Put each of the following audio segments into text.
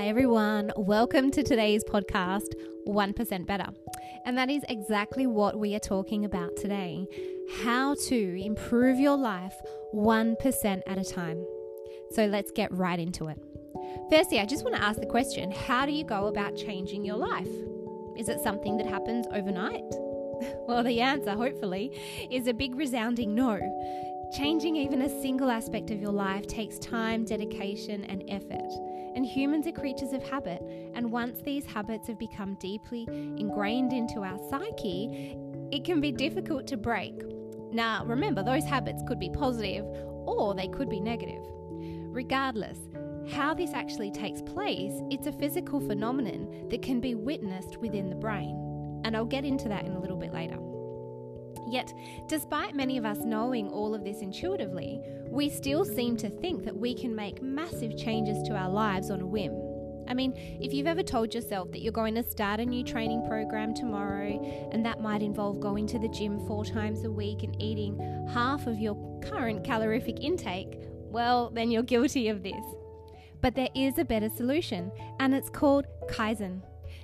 Hi, everyone. Welcome to today's podcast, 1% Better. And that is exactly what we are talking about today how to improve your life 1% at a time. So let's get right into it. Firstly, I just want to ask the question how do you go about changing your life? Is it something that happens overnight? Well, the answer, hopefully, is a big resounding no. Changing even a single aspect of your life takes time, dedication, and effort. And humans are creatures of habit. And once these habits have become deeply ingrained into our psyche, it can be difficult to break. Now, remember, those habits could be positive or they could be negative. Regardless, how this actually takes place, it's a physical phenomenon that can be witnessed within the brain. And I'll get into that in a little bit later. Yet, despite many of us knowing all of this intuitively, we still seem to think that we can make massive changes to our lives on a whim. I mean, if you've ever told yourself that you're going to start a new training program tomorrow, and that might involve going to the gym four times a week and eating half of your current calorific intake, well, then you're guilty of this. But there is a better solution, and it's called Kaizen.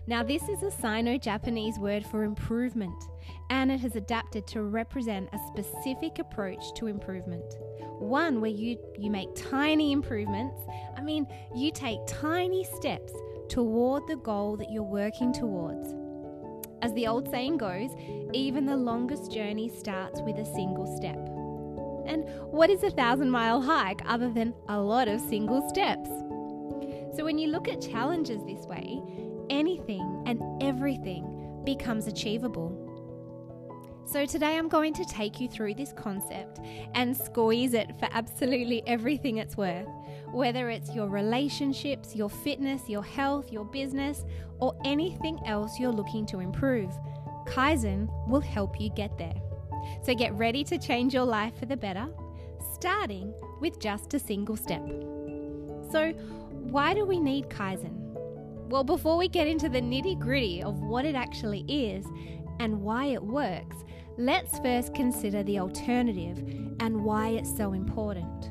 Now, this is a Sino Japanese word for improvement, and it has adapted to represent a specific approach to improvement. One where you, you make tiny improvements. I mean, you take tiny steps toward the goal that you're working towards. As the old saying goes, even the longest journey starts with a single step. And what is a thousand mile hike other than a lot of single steps? So, when you look at challenges this way, anything and everything becomes achievable. So, today I'm going to take you through this concept and squeeze it for absolutely everything it's worth. Whether it's your relationships, your fitness, your health, your business, or anything else you're looking to improve, Kaizen will help you get there. So, get ready to change your life for the better, starting with just a single step. So, why do we need Kaizen? Well, before we get into the nitty gritty of what it actually is and why it works, let's first consider the alternative and why it's so important.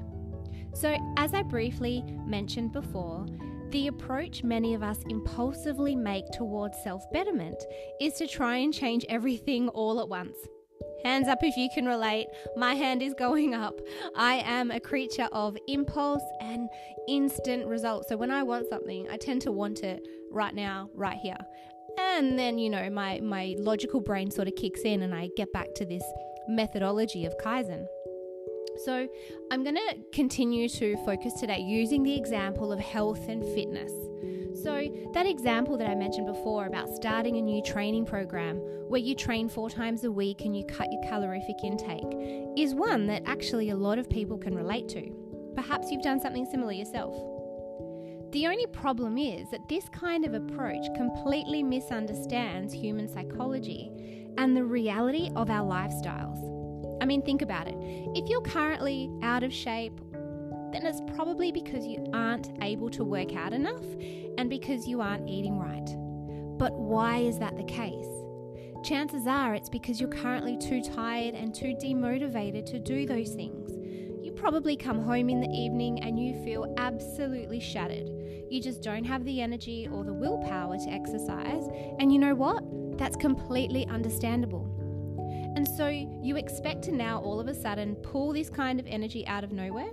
So, as I briefly mentioned before, the approach many of us impulsively make towards self betterment is to try and change everything all at once. Hands up if you can relate. My hand is going up. I am a creature of impulse and instant results. So when I want something, I tend to want it right now, right here. And then, you know, my, my logical brain sort of kicks in and I get back to this methodology of Kaizen. So, I'm going to continue to focus today using the example of health and fitness. So, that example that I mentioned before about starting a new training program where you train four times a week and you cut your calorific intake is one that actually a lot of people can relate to. Perhaps you've done something similar yourself. The only problem is that this kind of approach completely misunderstands human psychology and the reality of our lifestyles. I mean, think about it. If you're currently out of shape then it's probably because you aren't able to work out enough and because you aren't eating right. But why is that the case? Chances are it's because you're currently too tired and too demotivated to do those things. Probably come home in the evening and you feel absolutely shattered. You just don't have the energy or the willpower to exercise, and you know what? That's completely understandable. And so you expect to now all of a sudden pull this kind of energy out of nowhere?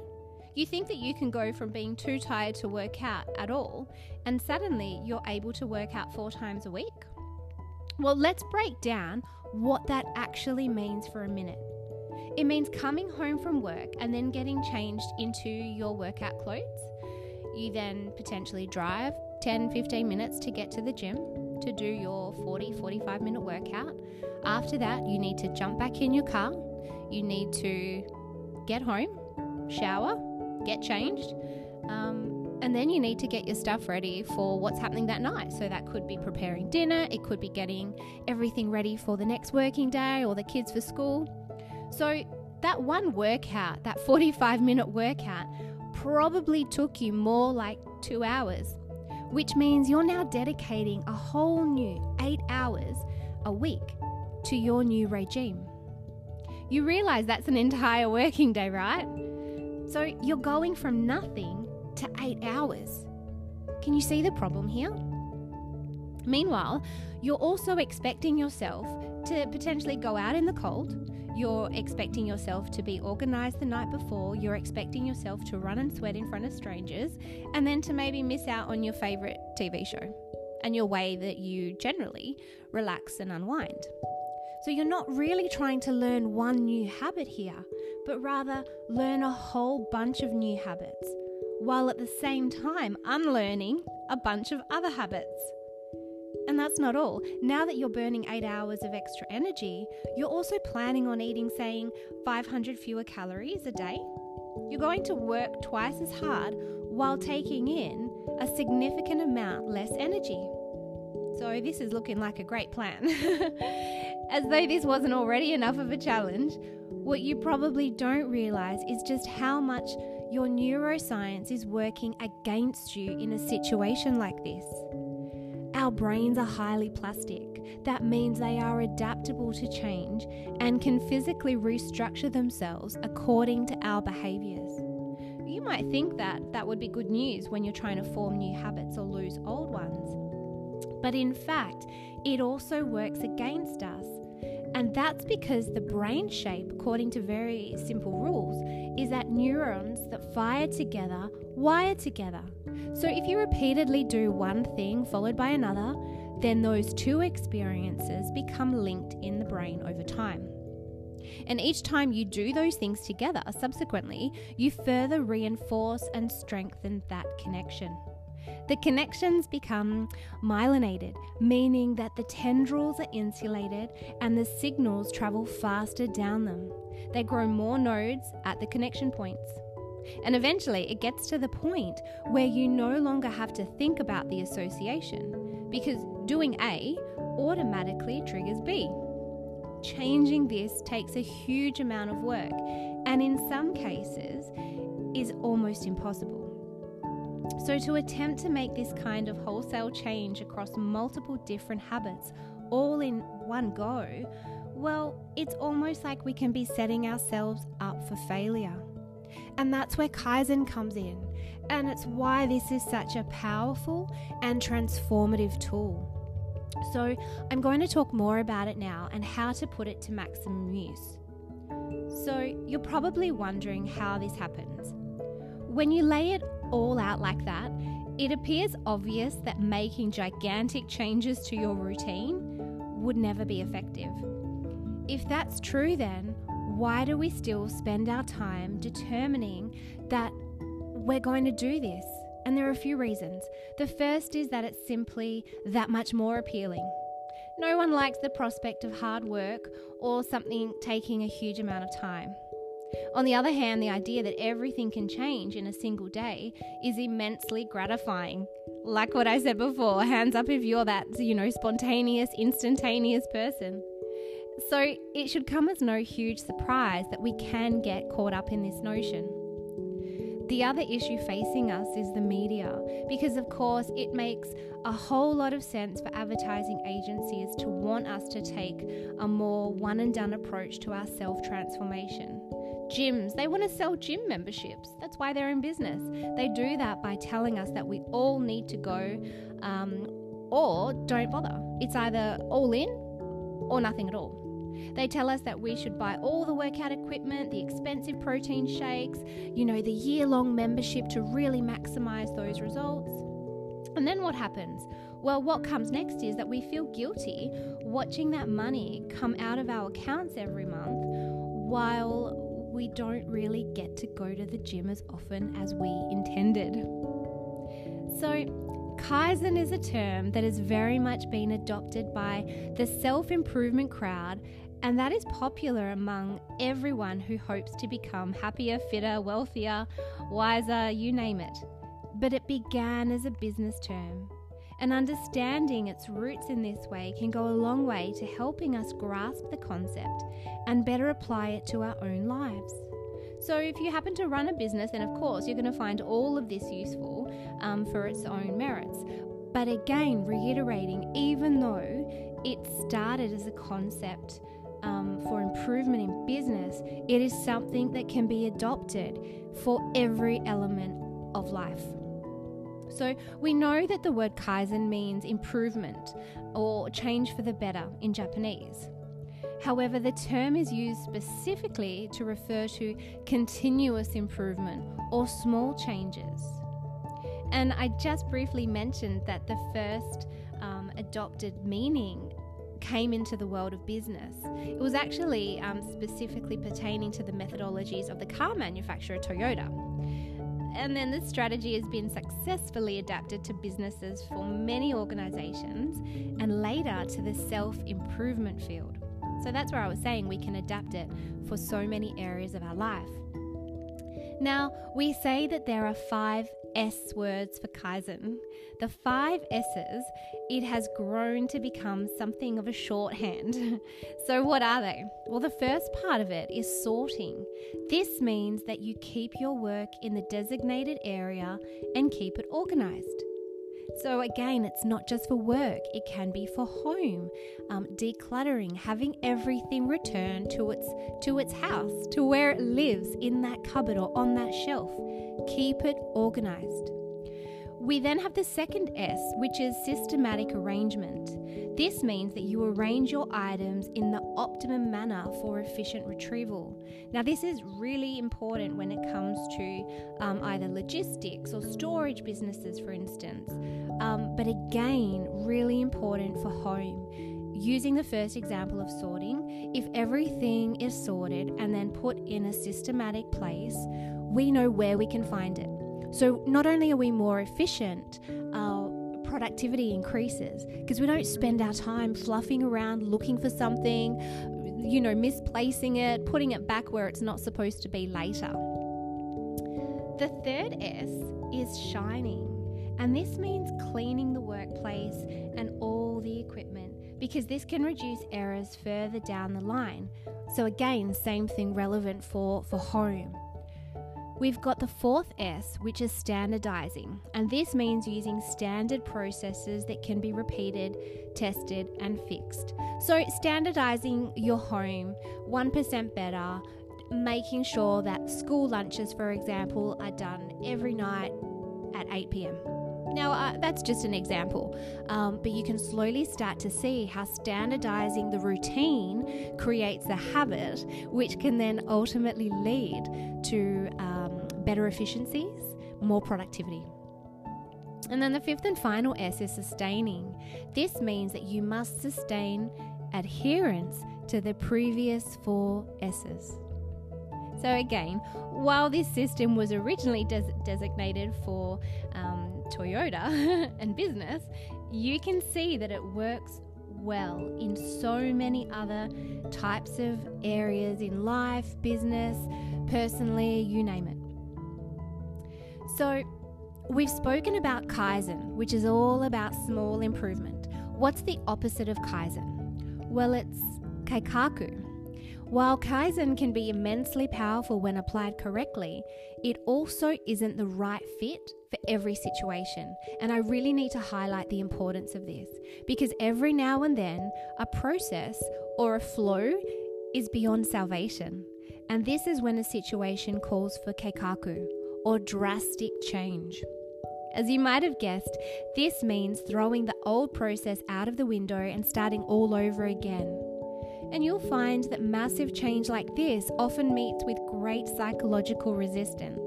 You think that you can go from being too tired to work out at all, and suddenly you're able to work out four times a week? Well, let's break down what that actually means for a minute. It means coming home from work and then getting changed into your workout clothes. You then potentially drive 10 15 minutes to get to the gym to do your 40 45 minute workout. After that, you need to jump back in your car. You need to get home, shower, get changed. Um, and then you need to get your stuff ready for what's happening that night. So that could be preparing dinner, it could be getting everything ready for the next working day or the kids for school. So that one workout, that 45 minute workout, probably took you more like two hours, which means you're now dedicating a whole new eight hours a week to your new regime. You realize that's an entire working day, right? So you're going from nothing to eight hours. Can you see the problem here? Meanwhile, you're also expecting yourself to potentially go out in the cold. You're expecting yourself to be organized the night before. You're expecting yourself to run and sweat in front of strangers and then to maybe miss out on your favorite TV show and your way that you generally relax and unwind. So you're not really trying to learn one new habit here, but rather learn a whole bunch of new habits, while at the same time unlearning a bunch of other habits. And that's not all. Now that you're burning eight hours of extra energy, you're also planning on eating, saying, 500 fewer calories a day. You're going to work twice as hard while taking in a significant amount less energy. So, this is looking like a great plan. As though this wasn't already enough of a challenge, what you probably don't realize is just how much your neuroscience is working against you in a situation like this. Our brains are highly plastic. That means they are adaptable to change and can physically restructure themselves according to our behaviors. You might think that that would be good news when you're trying to form new habits or lose old ones. But in fact, it also works against us and that's because the brain shape, according to very simple rules, is that neurons that fire together wire together. So if you repeatedly do one thing followed by another, then those two experiences become linked in the brain over time. And each time you do those things together, subsequently, you further reinforce and strengthen that connection. The connections become myelinated, meaning that the tendrils are insulated and the signals travel faster down them. They grow more nodes at the connection points. And eventually, it gets to the point where you no longer have to think about the association because doing A automatically triggers B. Changing this takes a huge amount of work and, in some cases, is almost impossible. So, to attempt to make this kind of wholesale change across multiple different habits all in one go, well, it's almost like we can be setting ourselves up for failure. And that's where Kaizen comes in. And it's why this is such a powerful and transformative tool. So, I'm going to talk more about it now and how to put it to maximum use. So, you're probably wondering how this happens. When you lay it all out like that, it appears obvious that making gigantic changes to your routine would never be effective. If that's true, then why do we still spend our time determining that we're going to do this? And there are a few reasons. The first is that it's simply that much more appealing. No one likes the prospect of hard work or something taking a huge amount of time. On the other hand, the idea that everything can change in a single day is immensely gratifying. Like what I said before, hands up if you're that, you know, spontaneous, instantaneous person. So it should come as no huge surprise that we can get caught up in this notion. The other issue facing us is the media, because of course it makes a whole lot of sense for advertising agencies to want us to take a more one and done approach to our self transformation gyms, they want to sell gym memberships. That's why they're in business. They do that by telling us that we all need to go um, or don't bother. It's either all in or nothing at all. They tell us that we should buy all the workout equipment, the expensive protein shakes, you know, the year long membership to really maximize those results. And then what happens? Well, what comes next is that we feel guilty watching that money come out of our accounts every month while we don't really get to go to the gym as often as we intended. So, Kaizen is a term that has very much been adopted by the self improvement crowd, and that is popular among everyone who hopes to become happier, fitter, wealthier, wiser, you name it. But it began as a business term and understanding its roots in this way can go a long way to helping us grasp the concept and better apply it to our own lives. So, if you happen to run a business, then of course you're going to find all of this useful um, for its own merits. But again, reiterating, even though it started as a concept um, for improvement in business, it is something that can be adopted for every element of life. So we know that the word kaizen means improvement or change for the better in Japanese. However, the term is used specifically to refer to continuous improvement or small changes. And I just briefly mentioned that the first um, adopted meaning came into the world of business. It was actually um, specifically pertaining to the methodologies of the car manufacturer Toyota. And then this strategy has been successfully adapted to businesses for many organizations and later to the self improvement field. So that's where I was saying we can adapt it for so many areas of our life. Now, we say that there are five S words for Kaizen. The five S's, it has grown to become something of a shorthand. so, what are they? Well, the first part of it is sorting. This means that you keep your work in the designated area and keep it organized. So, again, it's not just for work, it can be for home, um, decluttering, having everything returned to its, to its house, to where it lives in that cupboard or on that shelf. Keep it organized. We then have the second S, which is systematic arrangement. This means that you arrange your items in the optimum manner for efficient retrieval. Now, this is really important when it comes to um, either logistics or storage businesses, for instance. Um, but again, really important for home. Using the first example of sorting, if everything is sorted and then put in a systematic place, we know where we can find it. So not only are we more efficient, our productivity increases because we don't spend our time fluffing around looking for something, you know, misplacing it, putting it back where it's not supposed to be later. The third S is shining, and this means cleaning the workplace and all the equipment because this can reduce errors further down the line. So again, same thing relevant for for home. We've got the fourth S, which is standardizing, and this means using standard processes that can be repeated, tested, and fixed. So, standardizing your home 1% better, making sure that school lunches, for example, are done every night at 8 pm. Now, uh, that's just an example, um, but you can slowly start to see how standardizing the routine creates a habit, which can then ultimately lead to um, better efficiencies, more productivity. And then the fifth and final S is sustaining. This means that you must sustain adherence to the previous four S's. So, again, while this system was originally des- designated for um, Toyota and business, you can see that it works well in so many other types of areas in life, business, personally, you name it. So, we've spoken about Kaizen, which is all about small improvement. What's the opposite of Kaizen? Well, it's Keikaku. While Kaizen can be immensely powerful when applied correctly, it also isn't the right fit for every situation. And I really need to highlight the importance of this because every now and then a process or a flow is beyond salvation. And this is when a situation calls for keikaku or drastic change. As you might have guessed, this means throwing the old process out of the window and starting all over again. And you'll find that massive change like this often meets with great psychological resistance.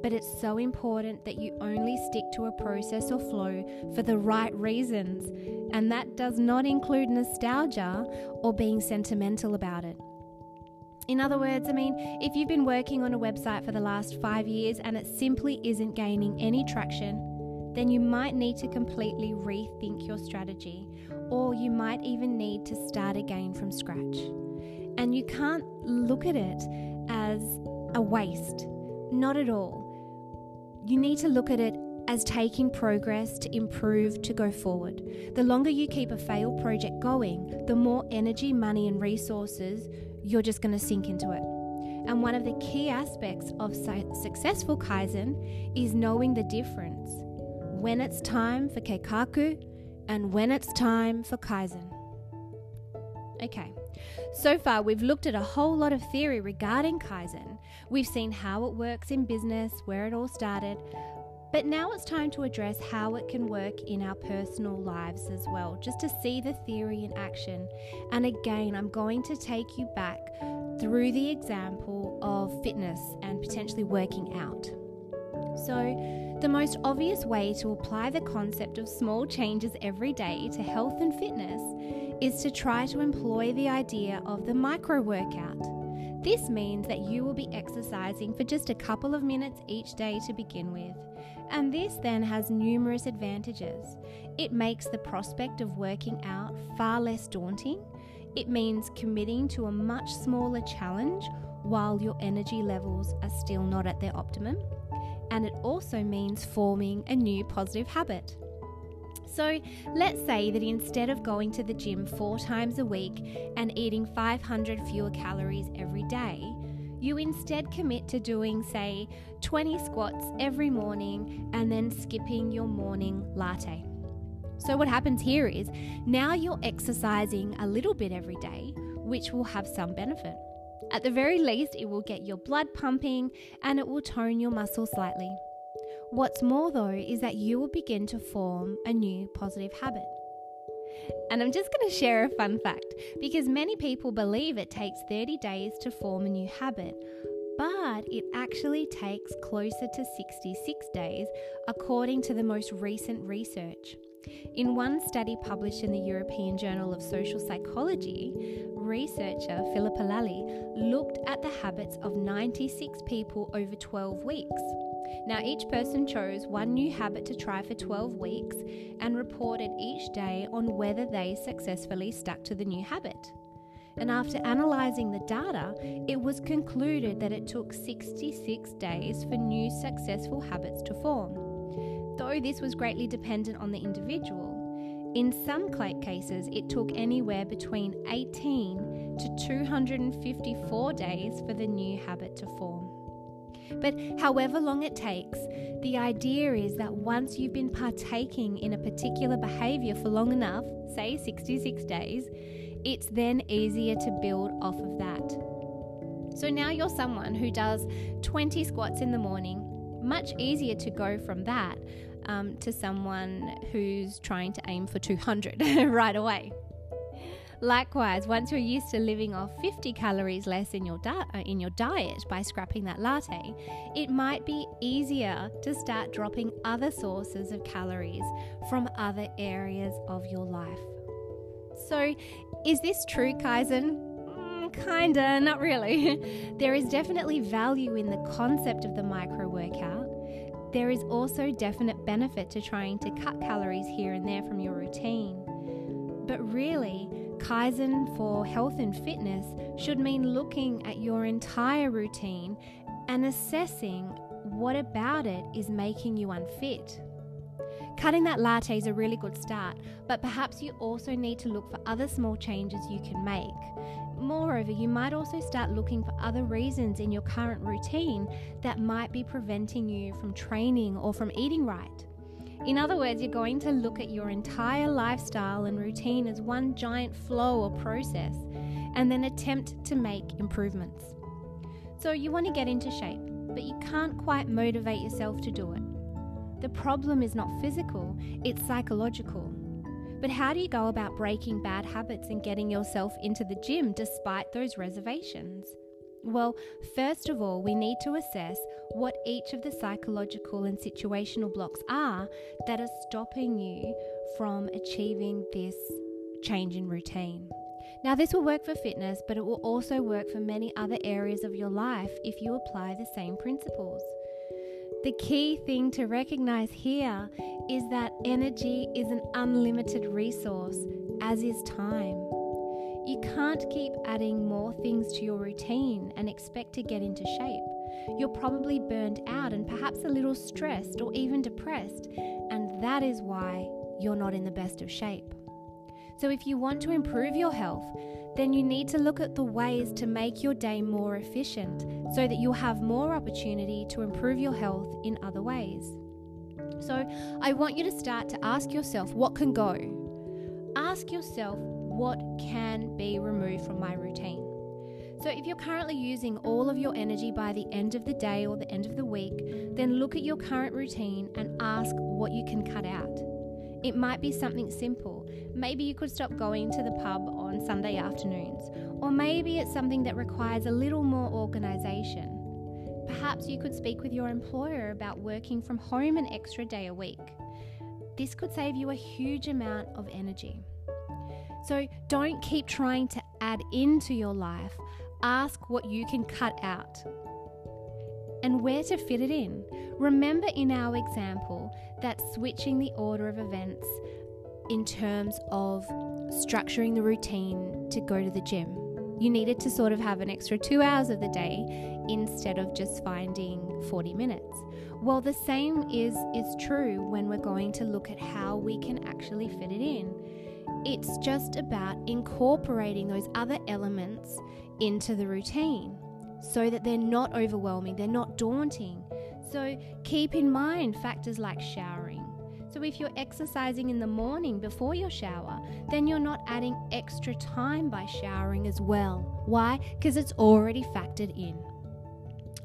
But it's so important that you only stick to a process or flow for the right reasons, and that does not include nostalgia or being sentimental about it. In other words, I mean, if you've been working on a website for the last five years and it simply isn't gaining any traction, then you might need to completely rethink your strategy or you might even need to start again from scratch. And you can't look at it as a waste, not at all. You need to look at it as taking progress to improve to go forward. The longer you keep a failed project going, the more energy, money, and resources you're just going to sink into it. And one of the key aspects of successful Kaizen is knowing the difference when it's time for Keikaku and when it's time for Kaizen. Okay, so far we've looked at a whole lot of theory regarding Kaizen. We've seen how it works in business, where it all started. But now it's time to address how it can work in our personal lives as well, just to see the theory in action. And again, I'm going to take you back through the example of fitness and potentially working out. So, the most obvious way to apply the concept of small changes every day to health and fitness is to try to employ the idea of the micro workout. This means that you will be exercising for just a couple of minutes each day to begin with. And this then has numerous advantages. It makes the prospect of working out far less daunting. It means committing to a much smaller challenge while your energy levels are still not at their optimum and it also means forming a new positive habit. So, let's say that instead of going to the gym four times a week and eating 500 fewer calories every day, you instead commit to doing, say, 20 squats every morning and then skipping your morning latte. So, what happens here is now you're exercising a little bit every day, which will have some benefit. At the very least, it will get your blood pumping and it will tone your muscles slightly. What's more, though, is that you will begin to form a new positive habit. And I'm just going to share a fun fact because many people believe it takes 30 days to form a new habit, but it actually takes closer to 66 days according to the most recent research. In one study published in the European Journal of Social Psychology, researcher Philippa Lally looked at the habits of 96 people over 12 weeks. Now, each person chose one new habit to try for 12 weeks and reported each day on whether they successfully stuck to the new habit. And after analysing the data, it was concluded that it took 66 days for new successful habits to form. Though this was greatly dependent on the individual, in some cases it took anywhere between 18 to 254 days for the new habit to form. But however long it takes, the idea is that once you've been partaking in a particular behavior for long enough, say 66 days, it's then easier to build off of that. So now you're someone who does 20 squats in the morning, much easier to go from that um, to someone who's trying to aim for 200 right away. Likewise, once you're used to living off 50 calories less in your, di- uh, in your diet by scrapping that latte, it might be easier to start dropping other sources of calories from other areas of your life. So, is this true, Kaizen? Mm, kinda, not really. there is definitely value in the concept of the micro workout there is also definite benefit to trying to cut calories here and there from your routine. But really, Kaizen for health and fitness should mean looking at your entire routine and assessing what about it is making you unfit. Cutting that latte is a really good start, but perhaps you also need to look for other small changes you can make. Moreover, you might also start looking for other reasons in your current routine that might be preventing you from training or from eating right. In other words, you're going to look at your entire lifestyle and routine as one giant flow or process and then attempt to make improvements. So, you want to get into shape, but you can't quite motivate yourself to do it. The problem is not physical, it's psychological. But how do you go about breaking bad habits and getting yourself into the gym despite those reservations? Well, first of all, we need to assess what each of the psychological and situational blocks are that are stopping you from achieving this change in routine. Now, this will work for fitness, but it will also work for many other areas of your life if you apply the same principles. The key thing to recognize here is that energy is an unlimited resource, as is time. You can't keep adding more things to your routine and expect to get into shape. You're probably burned out and perhaps a little stressed or even depressed, and that is why you're not in the best of shape. So, if you want to improve your health, then you need to look at the ways to make your day more efficient so that you'll have more opportunity to improve your health in other ways. So, I want you to start to ask yourself what can go. Ask yourself what can be removed from my routine. So, if you're currently using all of your energy by the end of the day or the end of the week, then look at your current routine and ask what you can cut out. It might be something simple. Maybe you could stop going to the pub on Sunday afternoons, or maybe it's something that requires a little more organisation. Perhaps you could speak with your employer about working from home an extra day a week. This could save you a huge amount of energy. So don't keep trying to add into your life. Ask what you can cut out and where to fit it in. Remember in our example that switching the order of events in terms of structuring the routine to go to the gym. You needed to sort of have an extra two hours of the day instead of just finding 40 minutes. Well, the same is, is true when we're going to look at how we can actually fit it in. It's just about incorporating those other elements into the routine so that they're not overwhelming, they're not daunting. So keep in mind factors like showering. So if you're exercising in the morning before your shower, then you're not adding extra time by showering as well. Why? Because it's already factored in.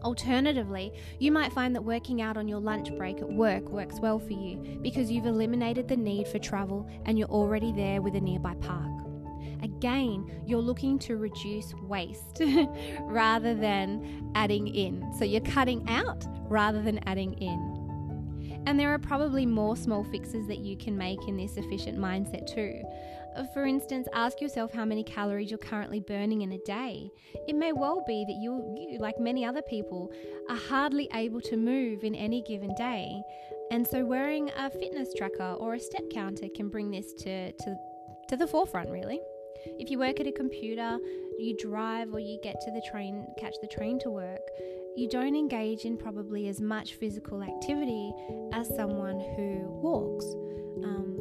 Alternatively, you might find that working out on your lunch break at work works well for you because you've eliminated the need for travel and you're already there with a nearby park. Again, you're looking to reduce waste rather than adding in. So you're cutting out rather than adding in. And there are probably more small fixes that you can make in this efficient mindset too. Uh, for instance, ask yourself how many calories you're currently burning in a day. It may well be that you, you, like many other people, are hardly able to move in any given day. And so, wearing a fitness tracker or a step counter can bring this to, to, to the forefront, really. If you work at a computer, you drive, or you get to the train, catch the train to work, you don't engage in probably as much physical activity as someone who walks. Um,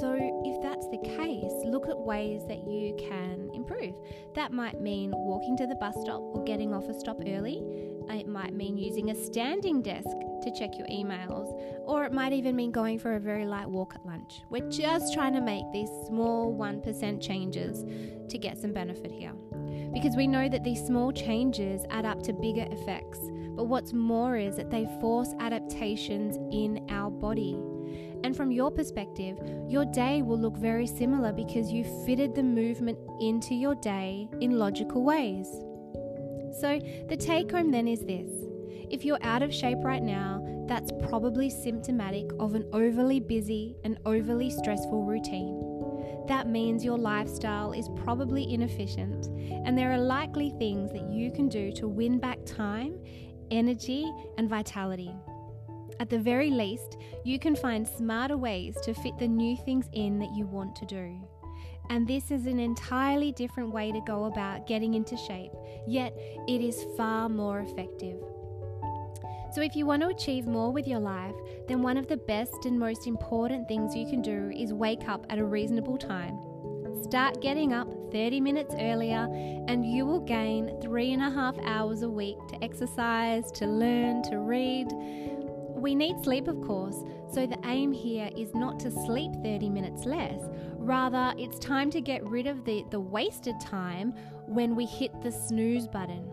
so, if that's the case, look at ways that you can improve. That might mean walking to the bus stop or getting off a stop early. It might mean using a standing desk to check your emails, or it might even mean going for a very light walk at lunch. We're just trying to make these small 1% changes to get some benefit here. Because we know that these small changes add up to bigger effects. But what's more is that they force adaptations in our body. And from your perspective, your day will look very similar because you fitted the movement into your day in logical ways. So, the take home then is this if you're out of shape right now, that's probably symptomatic of an overly busy and overly stressful routine. That means your lifestyle is probably inefficient, and there are likely things that you can do to win back time, energy, and vitality. At the very least, you can find smarter ways to fit the new things in that you want to do. And this is an entirely different way to go about getting into shape, yet it is far more effective. So, if you want to achieve more with your life, then one of the best and most important things you can do is wake up at a reasonable time. Start getting up 30 minutes earlier, and you will gain three and a half hours a week to exercise, to learn, to read. We need sleep, of course, so the aim here is not to sleep 30 minutes less. Rather, it's time to get rid of the, the wasted time when we hit the snooze button.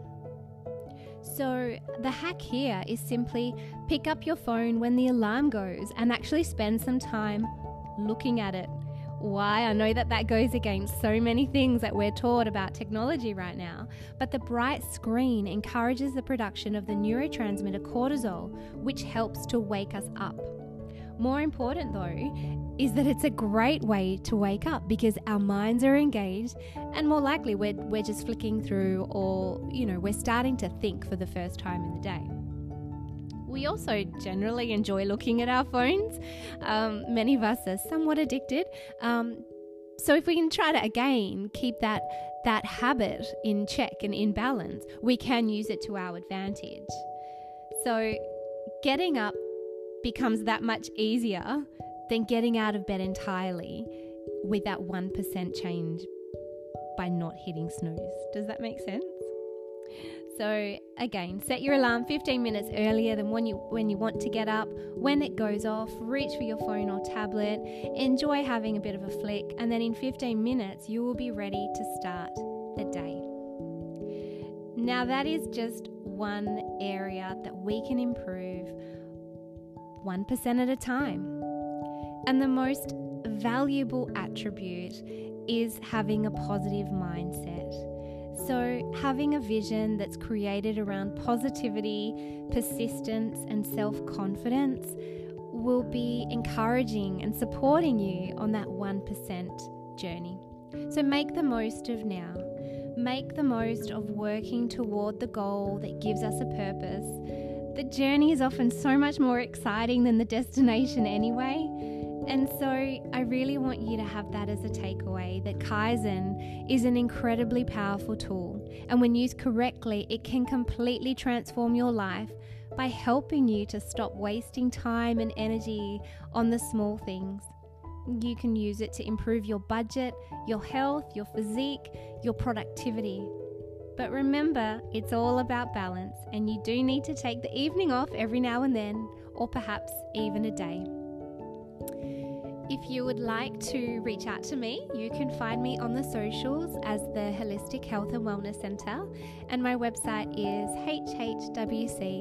So, the hack here is simply pick up your phone when the alarm goes and actually spend some time looking at it. Why? I know that that goes against so many things that we're taught about technology right now, but the bright screen encourages the production of the neurotransmitter cortisol, which helps to wake us up. More important though, is that it's a great way to wake up because our minds are engaged and more likely we're, we're just flicking through or, you know, we're starting to think for the first time in the day. We also generally enjoy looking at our phones. Um, many of us are somewhat addicted. Um, so if we can try to again keep that that habit in check and in balance, we can use it to our advantage. So getting up becomes that much easier than getting out of bed entirely with that 1% change by not hitting snooze. Does that make sense? So again, set your alarm 15 minutes earlier than when you when you want to get up. When it goes off, reach for your phone or tablet, enjoy having a bit of a flick, and then in 15 minutes you will be ready to start the day. Now, that is just one area that we can improve 1% at a time. And the most valuable attribute is having a positive mindset. So, having a vision that's created around positivity, persistence, and self confidence will be encouraging and supporting you on that 1% journey. So, make the most of now. Make the most of working toward the goal that gives us a purpose. The journey is often so much more exciting than the destination, anyway. And so, I really want you to have that as a takeaway that Kaizen is an incredibly powerful tool. And when used correctly, it can completely transform your life by helping you to stop wasting time and energy on the small things. You can use it to improve your budget, your health, your physique, your productivity. But remember, it's all about balance, and you do need to take the evening off every now and then, or perhaps even a day. If you would like to reach out to me, you can find me on the socials as the Holistic Health and Wellness Centre, and my website is hhwc.com.au.